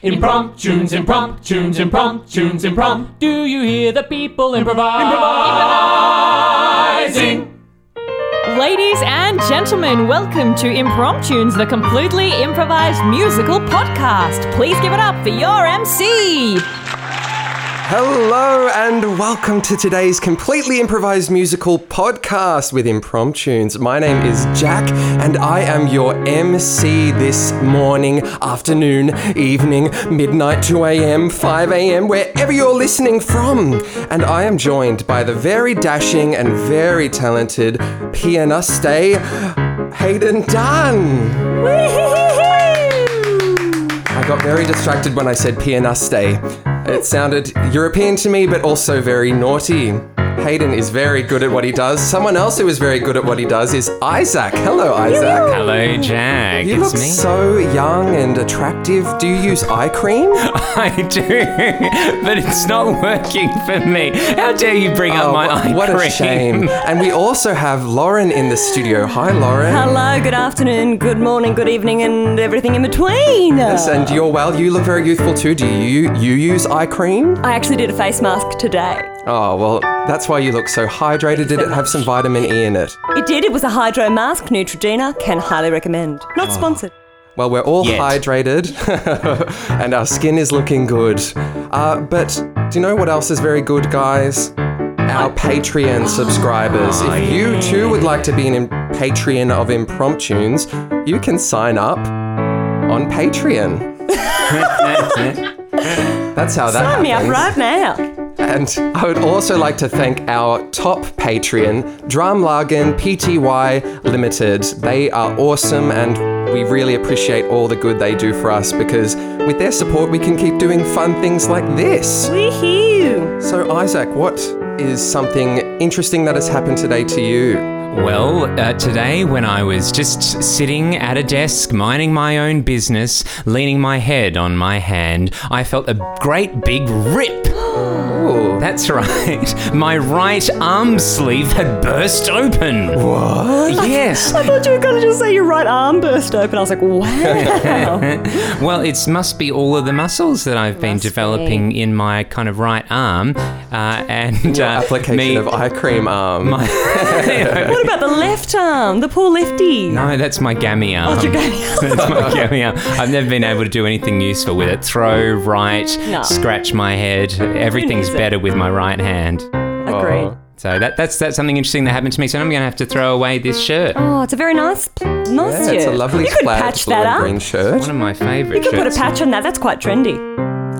Impromptunes, impromptunes, impromptunes, imprompt. Do you hear the people improvise? Improvising. Ladies and gentlemen, welcome to Impromptunes, the completely improvised musical podcast. Please give it up for your MC. Hello and welcome to today's completely improvised musical podcast with Impromptunes. My name is Jack and I am your MC this morning, afternoon, evening, midnight, 2 a.m., 5 a.m., wherever you're listening from. And I am joined by the very dashing and very talented pianiste, Hayden Dunn. I got very distracted when I said pianiste. It sounded European to me, but also very naughty. Hayden is very good at what he does. Someone else who is very good at what he does is Isaac. Hello, Isaac. Hello, Jack. You it's look me. so young and attractive. Do you use eye cream? I do, but it's not working for me. How dare you bring up Oh, my eye what cream? a shame. And we also have Lauren in the studio. Hi, Lauren. Hello, good afternoon, good morning, good evening, and everything in between. Yes, and you're well. You look very youthful too. Do you you use eye cream? I actually did a face mask today. Oh well, that's why you look so hydrated. Did it have some vitamin E in it? It did, it was a hydro mask, Neutrogena, can highly recommend. Not sponsored. Well, we're all Yet. hydrated and our skin is looking good. Uh, but do you know what else is very good, guys? Our Patreon subscribers. If you too would like to be an im- Patreon of Impromptunes, you can sign up on Patreon. That's how that Sign me up right now. And I would also like to thank our top Patreon, Drumlagen Pty Limited. They are awesome and we really appreciate all the good they do for us because with their support we can keep doing fun things like this. Woohoo! So, Isaac, what is something interesting that has happened today to you? Well, uh, today when I was just sitting at a desk, minding my own business, leaning my head on my hand, I felt a great big rip. Ooh. That's right. My right arm sleeve had burst open. What? Yes. I thought you were going to just say your right arm burst open. I was like, wow. Well, it must be all of the muscles that I've been Must be. developing in my kind of right arm, uh, and uh, Application me- of eye cream arm. my- what about the left arm? The poor lefty. no, that's my gammy arm. What's your gammy arm? that's my gammy arm. I've never been able to do anything useful with it. Throw, right, No. scratch my head. Everything's needs it? Better with my right hand. Agreed. Oh. So that, that's that's something interesting that happened to me. So I'm going to have to throw away this shirt. Oh, it's a very nice, nice Yeah, it's a shirt. lovely You could plaid patch blue that and up. green shirt. One of my favourite You could put a shirts. patch on that. That's quite trendy.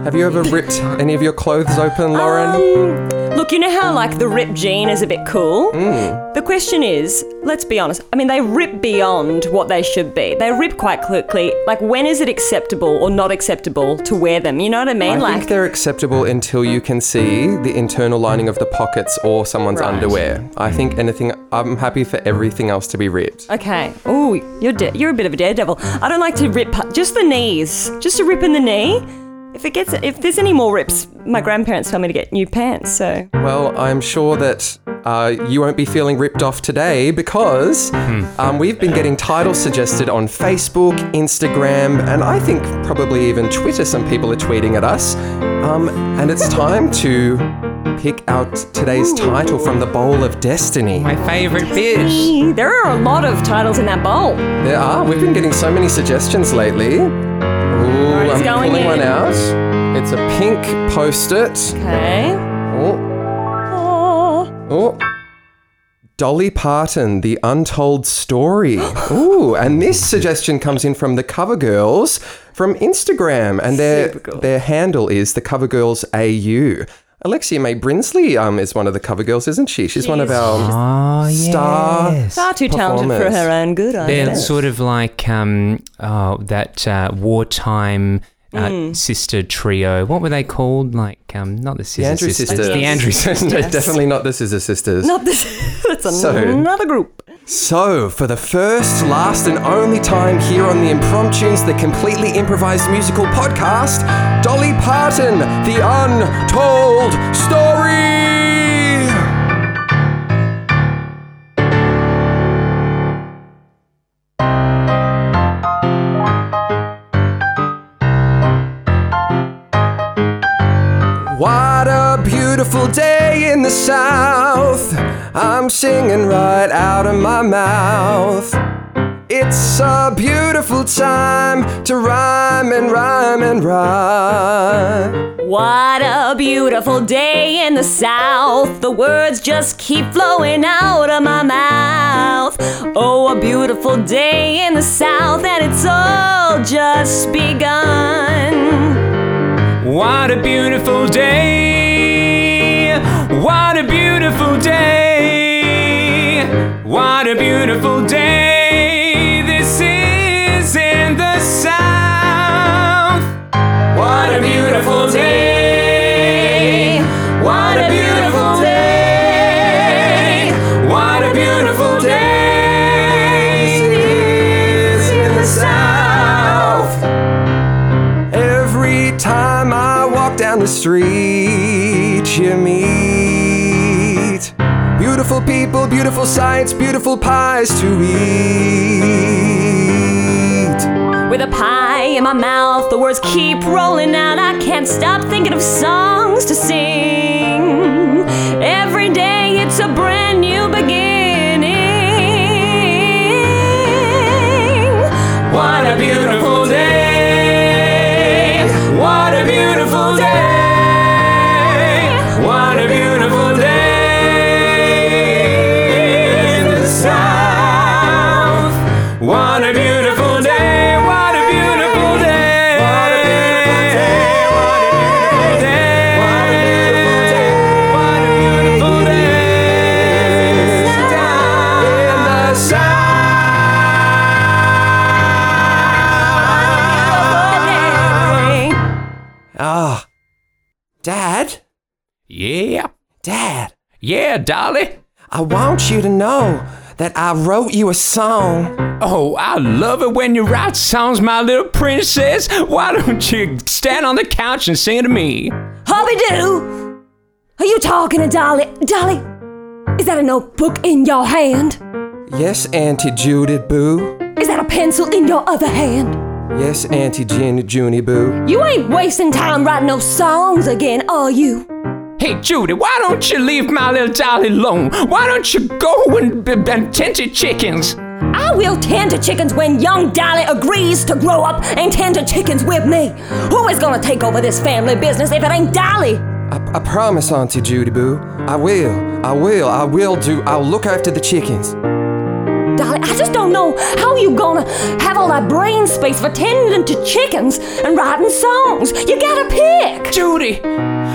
Have you ever ripped any of your clothes open, Lauren? Um, look, you know how like the ripped jean is a bit cool. Mm. The question is, let's be honest. I mean, they rip beyond what they should be. They rip quite quickly. Like, when is it acceptable or not acceptable to wear them? You know what I mean? I like, think they're acceptable until you can see the internal lining of the pockets or someone's Right. underwear. I think anything. I'm happy for everything else to be ripped. okay. Oh, you're da- you're a bit of a daredevil. I don't like to rip just the knees, just a rip in the knee. If it gets, if there's any more rips, my grandparents tell me to get new pants. So Well, I'm sure that uh, you won't be feeling ripped off today because um, we've been getting titles suggested on Facebook, Instagram, and I think probably even Twitter. Some people are tweeting at us, um, and it's time to pick out today's title from the Bowl of Destiny. My favourite bit. there are a lot of titles in that bowl. There are. We've been getting so many suggestions lately. I'm going pulling one out. It's a pink post-it. Okay. Oh, Oh. oh. Dolly Parton, The Untold Story. Ooh, and this suggestion comes in from the Cover Girls from Instagram, and their their handle is the Cover Girls AU. Alexia May Brinsley um, is one of the cover girls, isn't she? She's one of our Oh, Star- yes. Far too talented for Performers. her own good, I They're bet. sort of like um, oh, that uh, wartime uh, sister trio. What were they called? Like um, not the the Andrew sisters. sisters. The Andrew sisters. no, Definitely not the Scissor Sisters. Not this. That's So- another group. So, for the first, last, and only time here on the Impromptunes, the completely improvised musical podcast, Dolly Parton, The Untold Story! South. I'm singing right out of my mouth. It's a beautiful time to rhyme and rhyme and rhyme. What a beautiful day in the South. The words just keep flowing out of my mouth. Oh, a beautiful day in the South, and it's all just begun. What a beautiful day! A beautiful day! What a beautiful day! This is in the South. What a beautiful day! What a beautiful day! What a beautiful day! This is in the South. Every time I walk down the street, beautiful sights, beautiful pies to eat. With a pie in my mouth, the words keep rolling out. I can't stop thinking of songs to sing. Every day it's a brand new beginning. Yeah, Dolly. I want you to know that I wrote you a song. Oh, I love it when you write songs, my little princess. Why don't you stand on the couch and sing to me? Hobby Doo! Are you talking to Dolly? Dolly, is that a notebook in your hand? Yes, Auntie Judy Boo. Is that a pencil in your other hand? Yes, Auntie Jen Junie Boo. You ain't wasting time writing no songs again, are you? Hey, Judy, why don't you leave my little Dolly alone? Why don't you go and, and tend to chickens? I will tend to chickens when young Dolly agrees to grow up and tend to chickens with me. Who is gonna take over this family business if it ain't Dolly? I, I promise, Auntie Judy Boo. I will. I will. I will do. I'll look after the chickens. Dolly, I just don't know how you gonna have all that brain space for tending to chickens and writing songs. You gotta pick. Judy,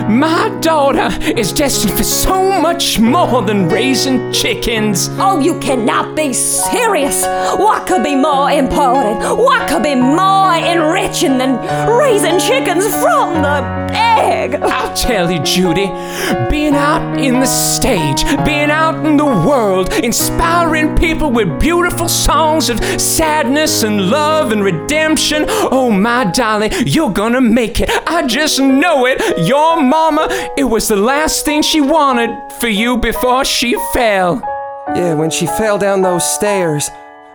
my daughter is destined for so much more than raising chickens. Oh, you cannot be serious. What could be more important? What could be more enriching than raising chickens from the egg? I'll tell you, Judy, being out in the stage, being out in the world, inspiring people with beautiful songs of sadness and love and redemption. Oh, my darling, you're gonna make it. I just know it. Your mama, it was the last thing she wanted for you before she fell. Yeah, when she fell down those stairs.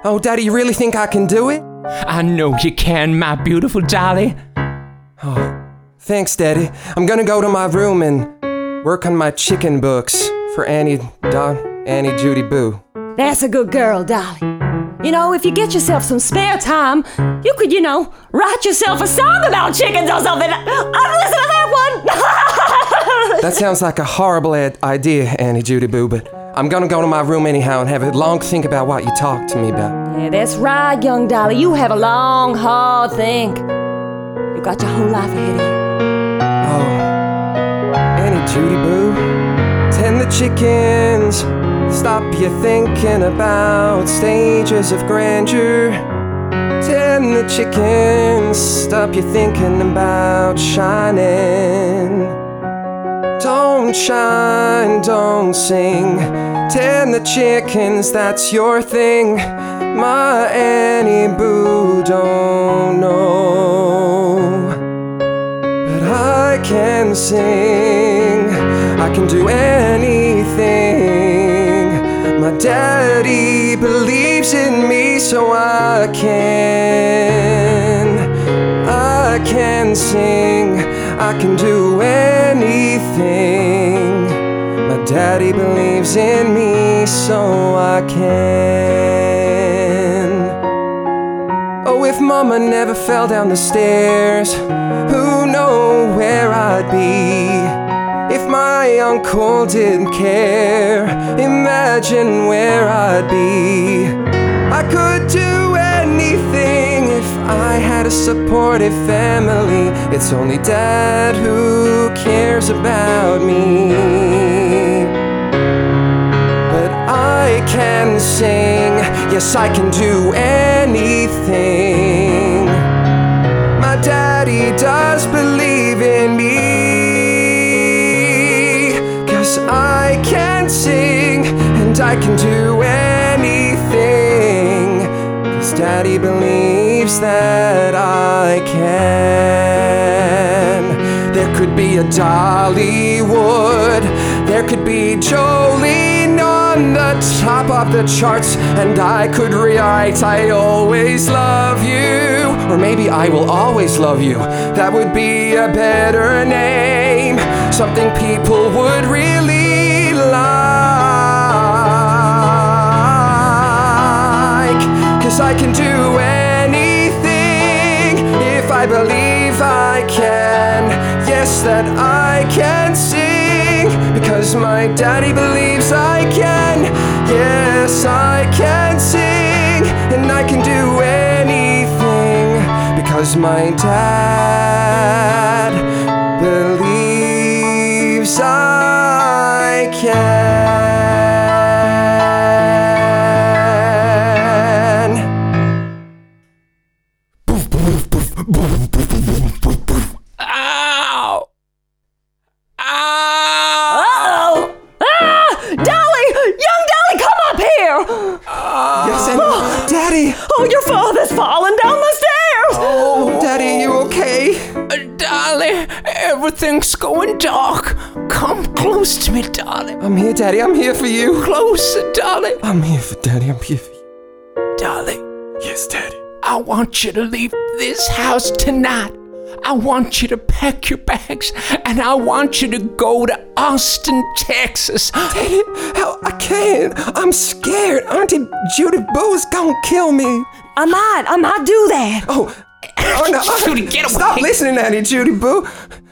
Oh, Daddy, you really think I can do it? I know you can, my beautiful Dolly. Oh, thanks, Daddy. I'm gonna go to my room and work on my chicken books for Annie Don Annie Judy Boo. That's a good girl, Dolly. You know, if you get yourself some spare time, you could, you know, write yourself a song about chickens or something. I'd listen to that one. That sounds like a horrible ad- idea, Annie Judy Boo, but I'm gonna go to my room anyhow and have a long think about what you talked to me about. yeah, that's right, young Dolly. You have a long, hard think. You got your whole life ahead of you. Oh, Annie Judy Boo, tend the chickens. Stop you thinking about stages of grandeur. Tend the chickens. Stop you thinking about shining. Don't shine, don't sing. Tend the chickens, that's your thing. My Annie Boo don't know. But I can sing, I can do anything. My daddy believes in me, so I can. I can sing, I can do anything. My daddy believes in me, so I can. Oh, if mama never fell down the stairs, who know where I'd be? If my uncle didn't care, imagine where I'd be. I could do I had a supportive family. It's only dad who cares about me. But I can sing, yes, I can do anything. My daddy does believe in me. Cause I can sing and I can do anything. Cause daddy believes that I can. There could be a Dollywood, there could be Jolene on the top of the charts, and I could rewrite I always love you. Or maybe I will always love you. That would be a better name. Something people would really like. Cause I can do if I believe I can. Yes, that I can sing because my daddy believes I can. Yes, I can sing and I can do anything because my dad want you to leave this house tonight. I want you to pack your bags and I want you to go to Austin, Texas. Daddy, how I can't. I'm scared. Auntie Judy Boo is gonna kill me. I might, I might do that. Oh, oh no. Judy, get away. Stop listening, Auntie Judy Boo.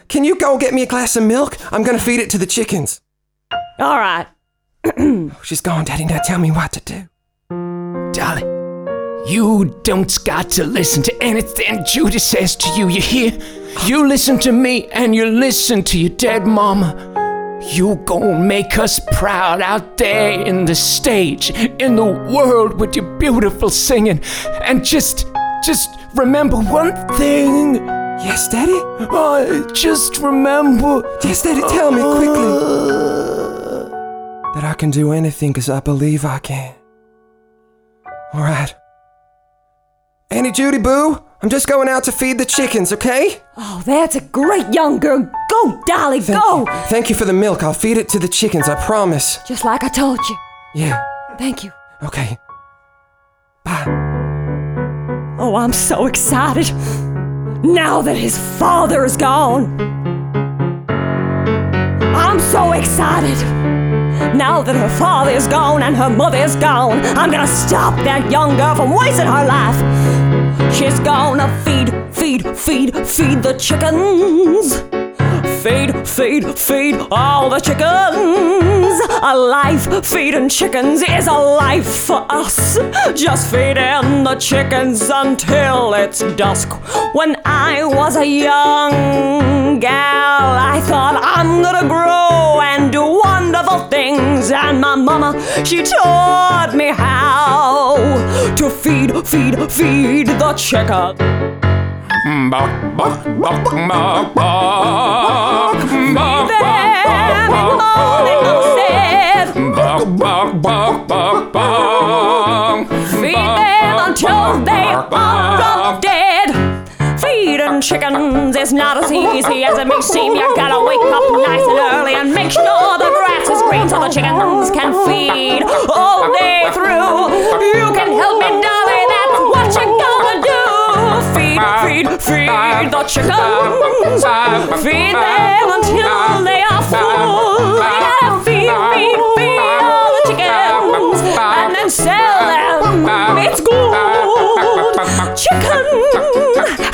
Can you go get me a glass of milk? I'm gonna feed it to the chickens. All right. She's gone, Daddy. Now tell me what to do. Darling, you don't got to listen to anything Judy says to you, you hear? You listen to me and you listen to your dead mama. You gon' make us proud out there in the stage, in the world with your beautiful singing. And just, just remember one thing. Yes, Daddy? Uh, just remember. Yes, Daddy, tell me quickly. That I can do anything because I believe I can. All Auntie Judy Boo, I'm just going out to feed the chickens, okay? Oh, that's a great young girl. Go, Dolly, Thank go! you. Thank you for the milk. I'll feed it to the chickens, I promise. Just like I told you. Yeah, Thank you. okay. Bye. Oh, I'm so excited. Now that his father is gone. I'm so excited. Now that her father is gone and her mother is gone, I'm gonna stop that young girl from wasting her life. She's gonna feed, feed, feed, feed the chickens. Feed, feed, feed all the chickens. A life feeding chickens is a life for us. Just feeding the chickens until it's dusk. When I was a young gal, I thought I'm gonna grow and do things. And my mama, she taught me how to feed, feed, feed the chicken. Bok, bok, bok, bok, bok. Bok, Them in the morning upstairs. bok, bok, bok, bok, bok. Feed them until they are dead chickens is not as easy as it may seem. You gotta wake up nice and early and make sure the grass is green so the chickens can feed all day through. You can help me, Dolly. that's what you're gonna do. Feed, feed, feed the chickens. Feed them until they are full. You gotta feed, feed, feed all the chickens and then sell them. It's good. Chicken.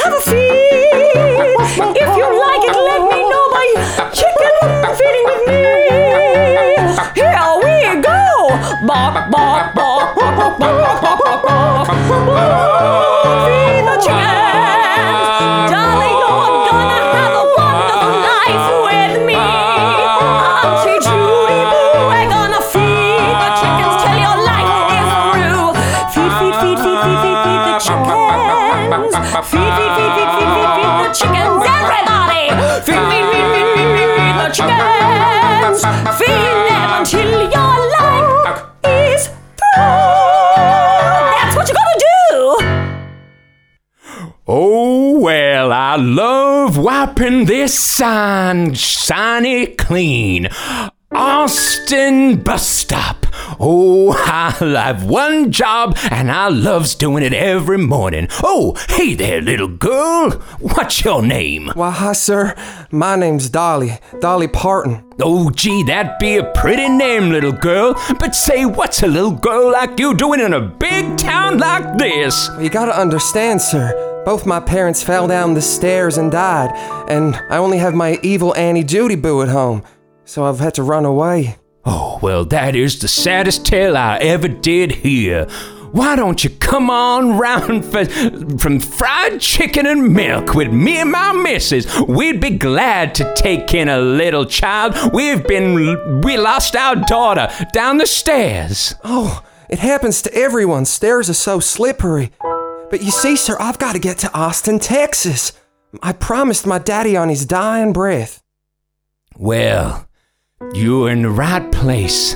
Wiping this sign shiny clean. Austin Bus Stop. Oh, I have one job and I loves doing it every morning. Oh, hey there, little girl. What's your name? Why, hi, sir. My name's Dolly. Dolly Parton. Oh, gee, that'd be a pretty name, little girl. But say, what's a little girl like you doing in a big town like this? You gotta understand, sir. Both my parents fell down the stairs and died, and I only have my evil Annie Judy boo at home, so I've had to run away. Oh, well, that is the saddest tale I ever did hear. Why don't you come on round for, from fried chicken and milk with me and my missus? We'd be glad to take in a little child. We've been, we lost our daughter down the stairs. Oh, it happens to everyone. Stairs are so slippery. But you see, sir, I've got to get to Austin, Texas. I promised my daddy on his dying breath. Well, you're in the right place.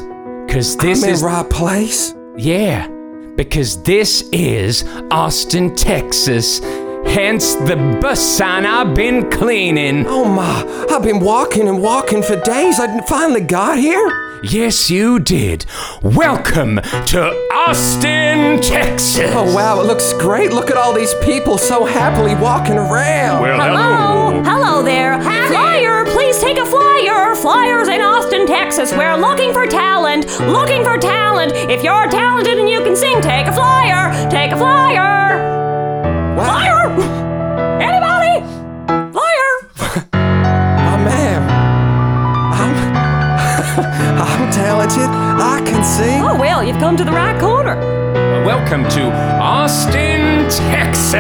Cause this I'm is. in the right place. Yeah, because this is Austin, Texas. Hence the bus sign I've been cleaning. Oh my, I've been walking and walking for days. I finally got here. Yes, you did. Welcome to Austin, Texas. Oh wow, it looks great. Look at all these people so happily walking around. Well, Hello, hello there. Flyer, please take a flyer. Flyers in Austin, Texas. We're looking for talent. Looking for talent. If you're talented and you can sing, take a flyer. Take a flyer. I'm talented. I can sing. Oh well, you've come to the right corner. Welcome to Austin, Texas.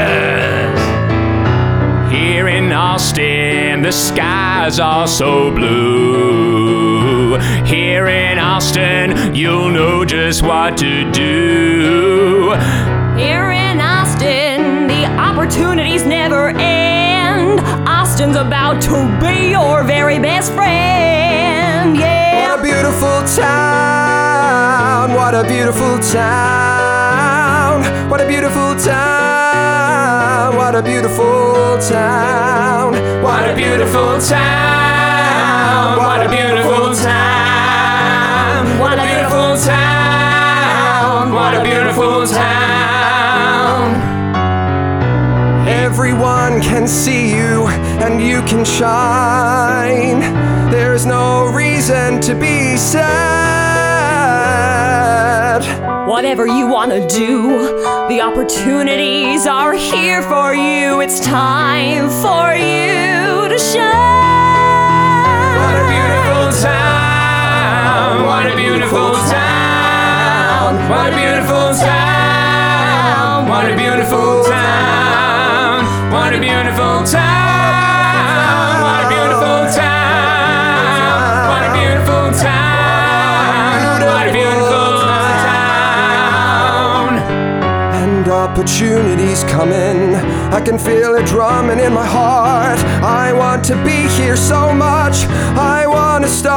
Here in Austin, the skies are so blue. Here in Austin, you'll know just what to do. Here in Austin, the opportunities never end. Austin's about to be your very best friend a beautiful town. What a beautiful town. What a beautiful town. What a beautiful town. What a beautiful town. What a beautiful town. What a beautiful town. What a beautiful town. Everyone can see you and you can shine. There's no reason to be sad. Whatever you want to do, the opportunities are here for you. It's time for you to shine. What a beautiful town. What a beautiful town. What a beautiful town. What a beautiful town. What a beautiful town. And opportunities coming. I can feel it drumming in my heart. I want to be here so much. I want to start.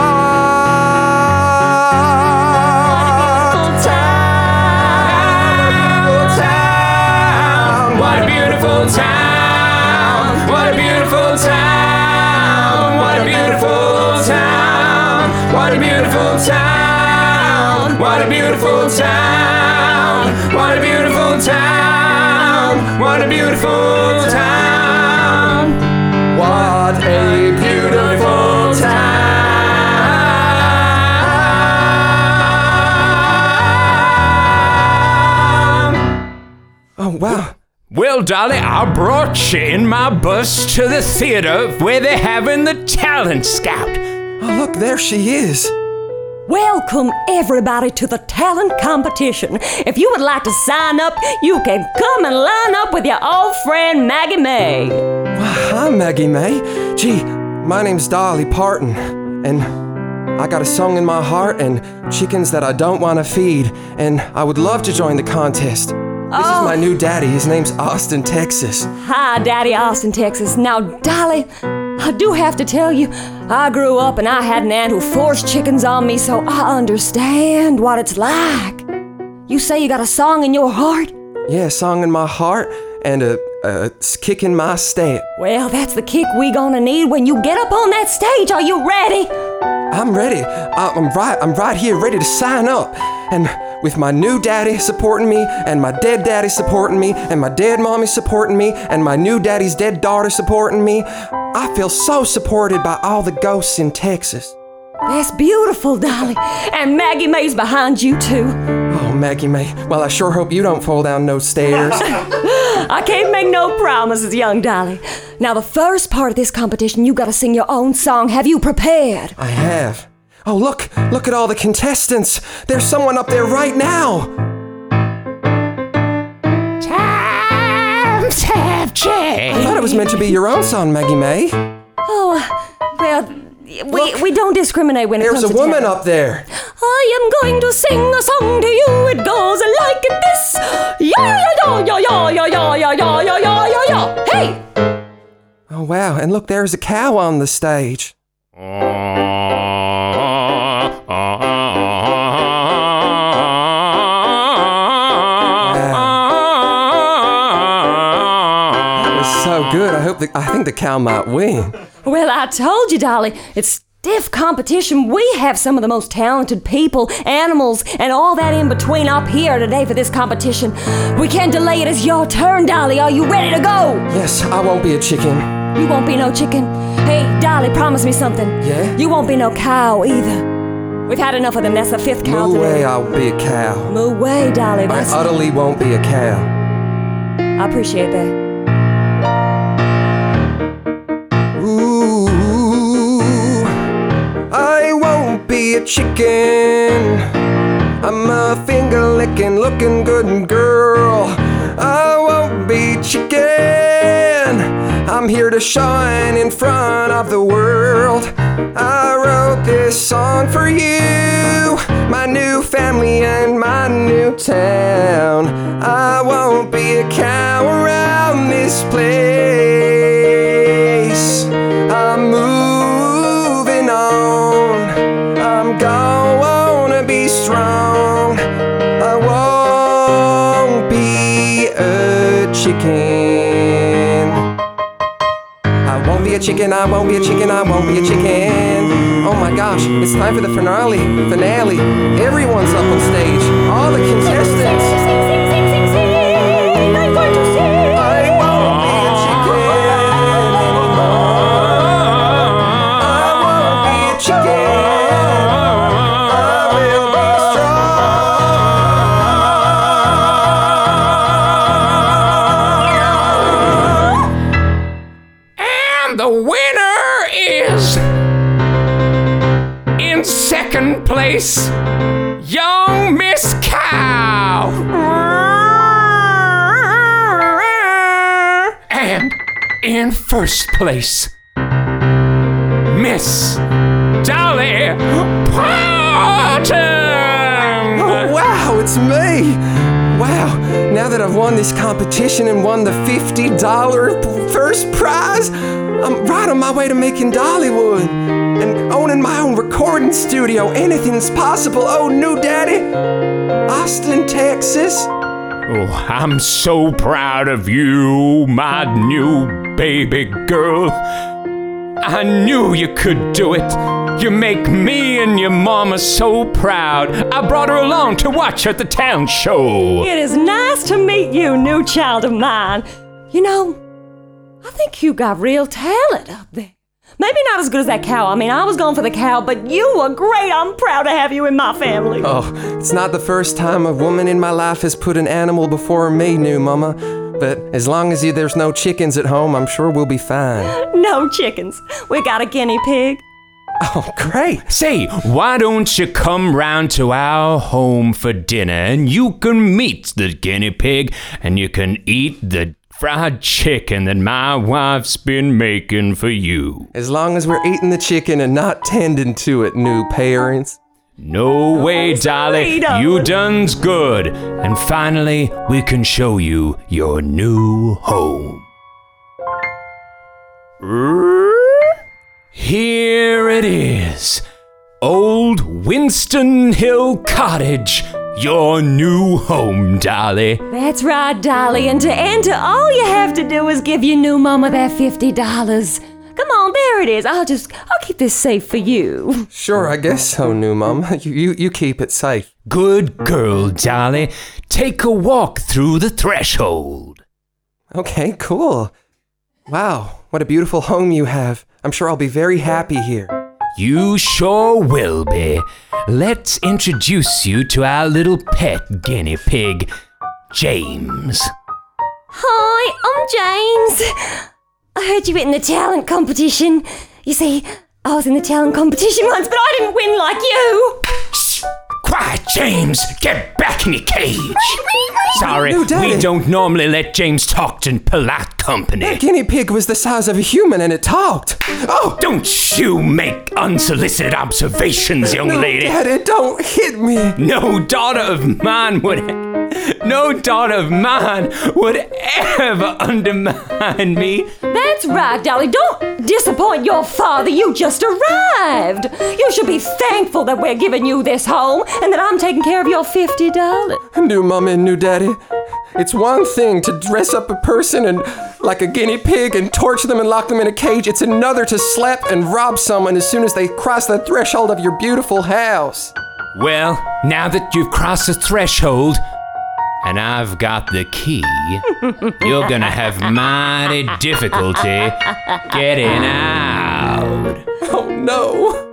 What town. What a beautiful town. What a beautiful town. What a beautiful town. What a beautiful town. What a beautiful town. What a beautiful town. What a beautiful town. Oh, wow. Well, Dolly, I brought you in my bus to the theater where they're having the talent scout. Oh, look, there she is. Welcome, everybody, to the talent competition. If you would like to sign up, you can come and line up with your old friend Maggie May. Well, hi, Maggie May. Gee, my name's Dolly Parton, and I got a song in my heart and chickens that I don't want to feed, and I would love to join the contest. This is my oh. new daddy. His name's Austin, Texas. Hi, Daddy Austin, Texas. Now, Dolly, I do have to tell you, I grew up and I had an aunt who forced chickens on me, so I understand what it's like. You say you got a song in your heart? Yeah, a song in my heart and a, a kick in my step. Well, that's the kick we gonna need when you get up on that stage. Are you ready? I'm ready. I'm right. I'm right here, ready to sign up. And with my new daddy supporting me, and my dead daddy supporting me, and my dead mommy supporting me, and my new daddy's dead daughter supporting me, I feel so supported by all the ghosts in Texas. That's beautiful, Dolly. And Maggie May's behind you, too. Oh, Maggie May. Well, I sure hope you don't fall down those stairs. I can't make no promises, young Dolly. Now, the first part of this competition, you gotta sing your own song. Have you prepared? I have. Oh, look! Look at all the contestants! There's someone up there right now! Times have I thought it was meant to be your own song, Maggie May. Oh, well, we, we don't discriminate when it There's comes a to woman talent. up there. I am going to sing a song to you. It goes like this. Yeah, yeah, yeah, yeah, yeah, yeah, yeah, yeah, yeah, yeah, yeah, yeah. Hey! Oh, wow. And look, there's a cow on the stage. The, I think the cow might win. Well, I told you, Dolly, it's stiff competition. We have some of the most talented people, animals, and all that in between up here today for this competition. We can't delay it. It's your turn, Dolly. Are you ready to go? Yes, I won't be a chicken. You won't be no chicken. Hey, Dolly, promise me something. Yeah? You won't be no cow either. We've had enough of them. That's the fifth cow No way I'll be a cow. Moo way, Dolly. I utterly won't be a cow. I appreciate that. A chicken. I'm a finger licking, looking good girl. I won't be chicken. I'm here to shine in front of the world. I wrote this song for you, my new family and my new town. I won't be a cow around this place. Chicken, I won't be a chicken, I won't be a chicken. Oh my gosh, it's time for the finale. Finale. Everyone's up on stage. All the contestants. Place, Miss Dolly Parton. Oh, wow, it's me! Wow, now that I've won this competition and won the $50 first prize, I'm right on my way to making Dollywood and owning my own recording studio. Anything's possible. Oh, new daddy, Austin, Texas. Oh, I'm so proud of you, my new baby girl. I knew you could do it. You make me and your mama so proud. I brought her along to watch her at the town show. It is nice to meet you, new child of mine. You know, I think you got real talent up there. Maybe not as good as that cow. I mean, I was going for the cow, but you were great. I'm proud to have you in my family. Oh, it's not the first time a woman in my life has put an animal before me, new mama. But as long as you, there's no chickens at home, I'm sure we'll be fine. No chickens. We got a guinea pig. Oh, great. Say, why don't you come round to our home for dinner and you can meet the guinea pig and you can eat the fried chicken that my wife's been making for you. As long as we're eating the chicken and not tending to it, new parents. No way, Dolly. darling. You done's good. And finally, we can show you your new home. Here it is. Old Winston Hill Cottage. Your new home, Dolly. That's right, Dolly. And to enter, all you have to do is give your new mama that $50. Come on, there it is. I'll just, I'll keep this safe for you. Sure, I guess so, new mum. You, you, you keep it safe. Good girl, Dolly. Take a walk through the threshold. Okay, cool. Wow, what a beautiful home you have. I'm sure I'll be very happy here. You sure will be. Let's introduce you to our little pet guinea pig, James. Hi, I'm James. I heard you in the talent competition. You see, I was in the talent competition once, but I didn't win like you. Shh! Quiet, James! Get back in your cage! Sorry, No, Daddy. we don't normally let James talk to polite company. Guinea pig was the size of a human and it talked. Oh, Don't you make unsolicited observations, young no, lady. Daddy, don't hit me. No daughter of mine would. No daughter of mine would ever undermine me. That's right, Dolly. Don't disappoint your father. You just arrived. You should be thankful that we're giving you this home and that I'm taking care of your $50. New mum and new daddy. It's one thing to dress up a person and like a guinea pig and torture them and lock them in a cage. It's another to slap and rob someone as soon as they cross the threshold of your beautiful house. Well, now that you've crossed the threshold, and I've got the key, you're gonna have mighty difficulty getting out. Oh no.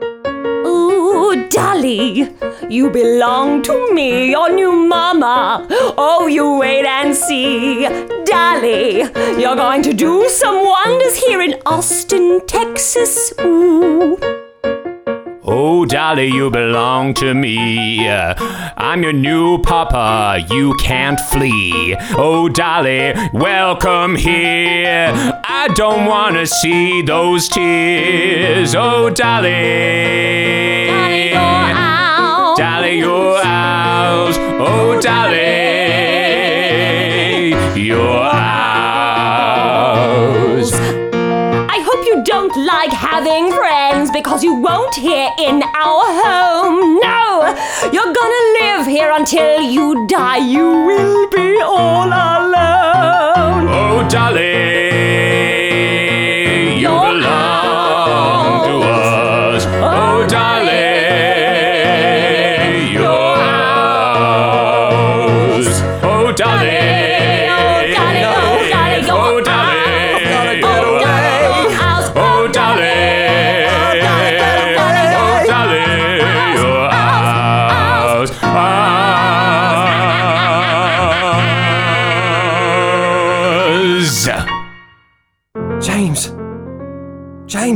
Dolly, you belong to me, your new mama. Oh, you wait and see. Dolly, you're going to do some wonders here in Austin, Texas. Ooh. Oh, Dolly, you belong to me. I'm your new papa. You can't flee. Oh, Dolly, welcome here. I don't want to see those tears. Oh, Dolly. Dolly, like having friends because you won't here in our home. No, you're gonna live here until you die. You will be all alone. Oh, Dolly,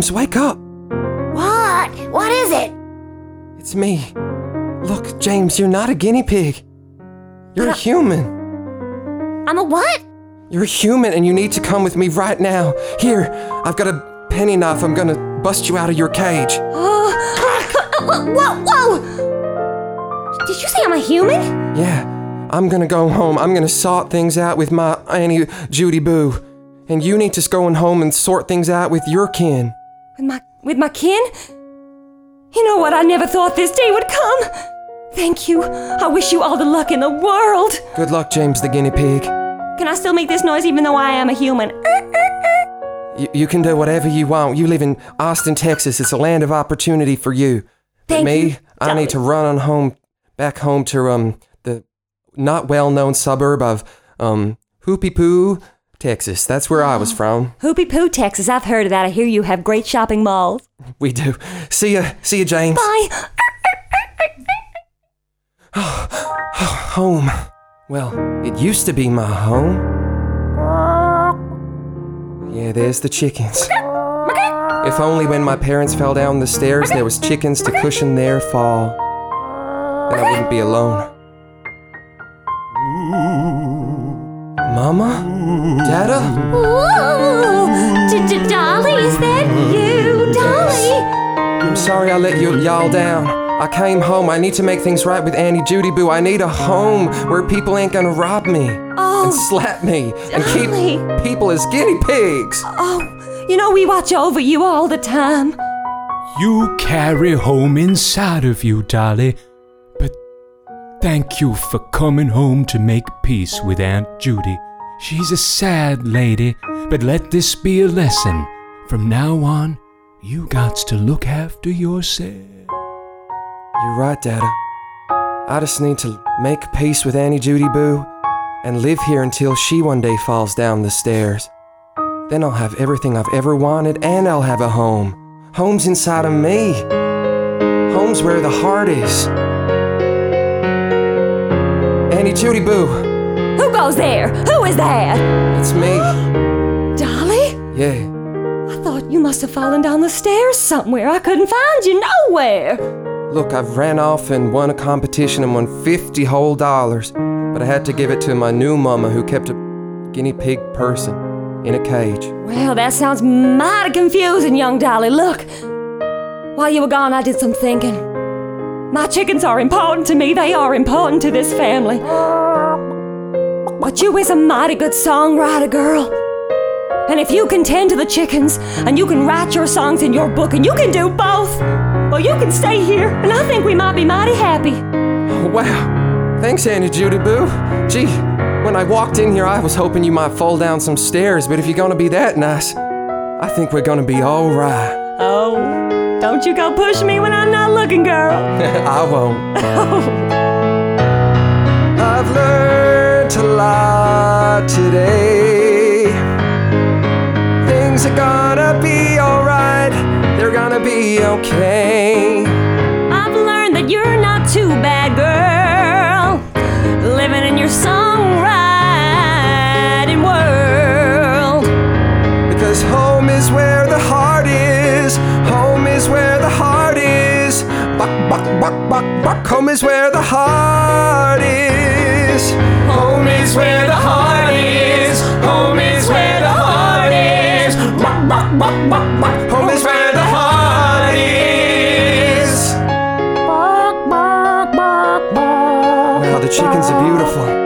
James, wake up. What? What is it? It's me. Look, James, you're not a guinea pig. You're a human. I'm a what? You're a human and you need to come with me right now. Here, I've got a penny knife. I'm gonna bust you out of your cage. Oh, whoa, whoa, whoa! Did you say I'm a human? Yeah, I'm gonna go home. I'm gonna sort things out with my Auntie Judy Boo. And you need to go home and sort things out with your kin. With my with my kin? You know what? I never thought this day would come. Thank you. I wish you all the luck in the world. Good luck, James the guinea pig. Can I still make this noise even though I am a human? Y- you can do whatever you want. You live in Austin, Texas. It's a land of opportunity for you. Thank But me, you, I need to run on home, back home to um the not well-known suburb of um Hoopy Poo, Texas. That's where I was ah. from. Hoopy Poo, Texas. I've heard of that. I hear you have great shopping malls. We do. See ya, see ya, James. Bye. Home. Well, it used to be my home. Yeah, there's the chickens. If only when my parents fell down the stairs there was chickens to cushion their fall. Then I wouldn't be alone. Mama? Dada? Whoa! D- D- Dolly, is that you? Dolly? I'm sorry I let you y'all down. I came home. I need to make things right with Auntie Judy Boo. I need a home where people ain't gonna rob me Oh, and slap me and keep Dolly. people as guinea pigs. oh, you know we watch over you all the time. You carry home inside of you, Dolly. Thank you for coming home to make peace with Aunt Judy. She's a sad lady, but let this be a lesson. From now on, you got to look after yourself. You're right, Dada. I just need to make peace with Auntie Judy Boo and live here until she one day falls down the stairs. Then I'll have everything I've ever wanted and I'll have a home. Home's inside of me. Home's where the heart is. Auntie Judy Boo, Who goes there? Who is that? it's me. Dolly? Yeah. I thought you must have fallen down the stairs somewhere. I couldn't find you nowhere. Look, I've ran off and won a competition and won 50 whole dollars, but I had to give it to my new mama who kept a guinea pig person in a cage. Well, that sounds mighty confusing, young Dolly. Look, while you were gone, I did some thinking. My chickens are important to me, they are important to this family. But you is a mighty good songwriter, girl. And if you can tend to the chickens, and you can write your songs in your book, and you can do both, well, you can stay here, and I think we might be mighty happy. Oh, wow. Thanks, Auntie Judy Boo. Gee, when I walked in here, I was hoping you might fall down some stairs, but if you're gonna be that nice, I think we're gonna be alright. Oh, don't you go push me when I'm not looking, girl. I won't. I've learned a lot today. Things are gonna be alright, they're gonna be okay. I've learned that you're not too bad, girl. Living in your songwriting world. Because home is where the heart is. Buck, buck, buck, buck, buck. Home is where the heart is. Home is where the heart is. Home is where the heart is. Buck, buck, buck, buck, buck. Home is where the heart is. Wow, the chickens are beautiful.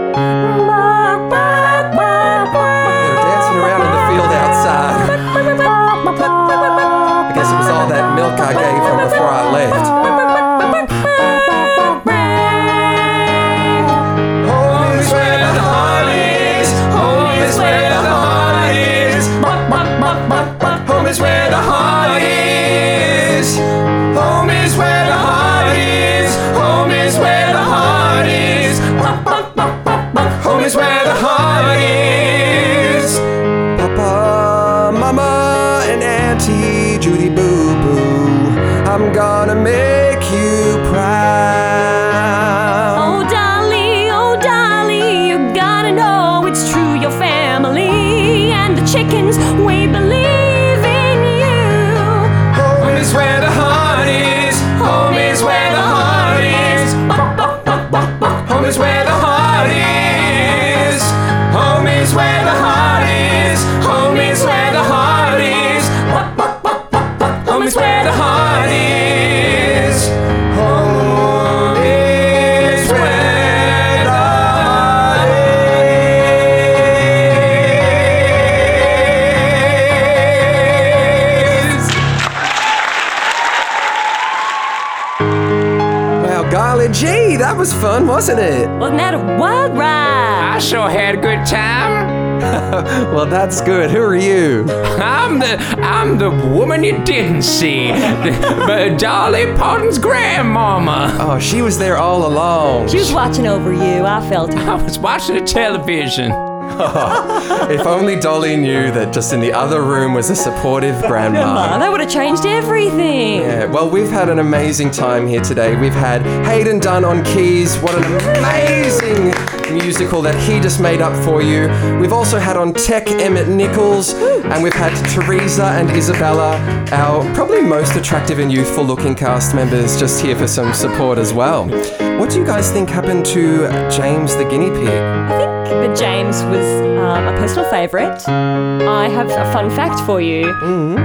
That was fun, wasn't it? Wasn't that a wild ride? I sure had a good time. Well, that's good. Who are you? I'm the I'm the woman you didn't see, but Dolly Parton's grandmama. Oh, she was there all along. She was watching over you, I felt it. I was watching the television. If only Dolly knew that just in the other room was a supportive grandma. That would have changed everything. Yeah, well, we've had an amazing time here today. We've had Hayden Dunn on keys. What an amazing musical that he just made up for you. We've also had on tech Emmett Nichols, and we've had Teresa and Isabella, our probably most attractive and youthful looking cast members, just here for some support as well. What do you guys think happened to James the guinea pig? I think that James was um, a personal favourite. I have a fun fact for you.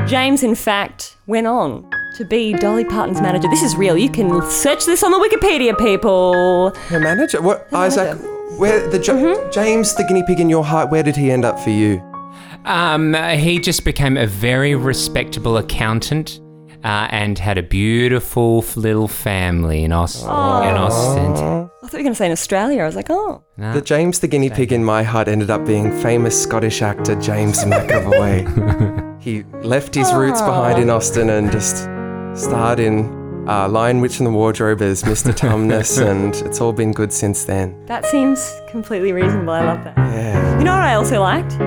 James, in fact, went on to be Dolly Parton's manager. This is real. You can search this on the Wikipedia, people. Her manager? What, Isaac? Where the Ja- Mm-hmm. James, the guinea pig in your heart? Where did he end up for you? Um, he just became a very respectable accountant uh, and had a beautiful little family in, Aus- in Austin. I thought you were going to say in Australia. I was like, oh. The James the guinea pig in my heart ended up being famous Scottish actor James McAvoy. he left his roots behind in Austin and just starred in uh, Lion Witch in the Wardrobe as Mr. Tumnus, and it's all been good since then. That seems completely reasonable. I love that. Yeah. You know what I also liked?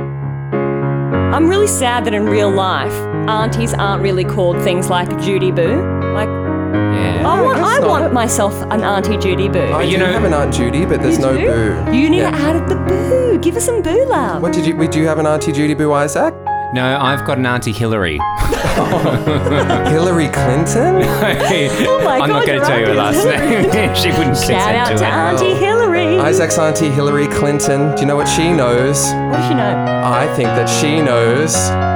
I'm really sad that in real life, aunties aren't really called things like Judy Boo. Like, Yeah. I want, I that's want myself an Auntie Judy Boo. I you do know- have an Aunt Judy, but there's no do? boo. You need Yeah. to add the boo. Give us some boo love. What did you? Did you have an Auntie Judy Boo, Isaac? No, I've got an Auntie Hillary. Hillary Clinton? Oh my I'm not God, going to tell you her last name. she wouldn't Shout out to to. Auntie oh. Hillary. Isaac's Auntie Hillary Clinton. Do you know what she knows? What does she know? I think that she knows.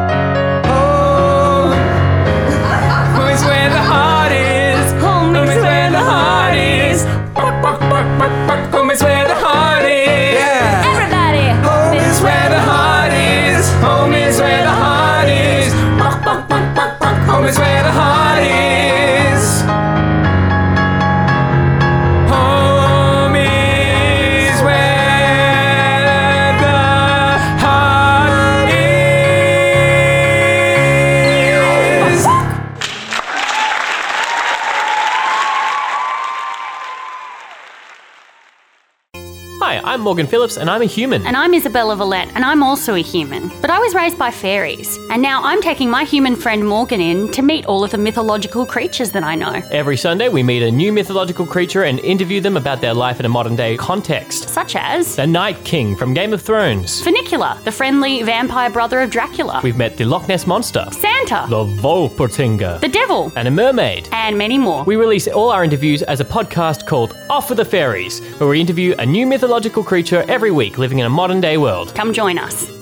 Morgan Phillips, and I'm a human. And I'm Isabella Villette, and I'm also a human. I was raised by fairies, and now I'm taking my human friend Morgan in to meet all of the mythological creatures that I know. Every Sunday, we meet a new mythological creature and interview them about their life in a modern day context. Such as The Night King from Game of Thrones. Funicula, the friendly vampire brother of Dracula, We've met the Loch Ness Monster, Santa, the Volpertinger, the devil, and a mermaid. and many more. We release all our interviews as a podcast called Off with the Fairies, where we interview a new mythological creature every week living in a modern day world. Come join us.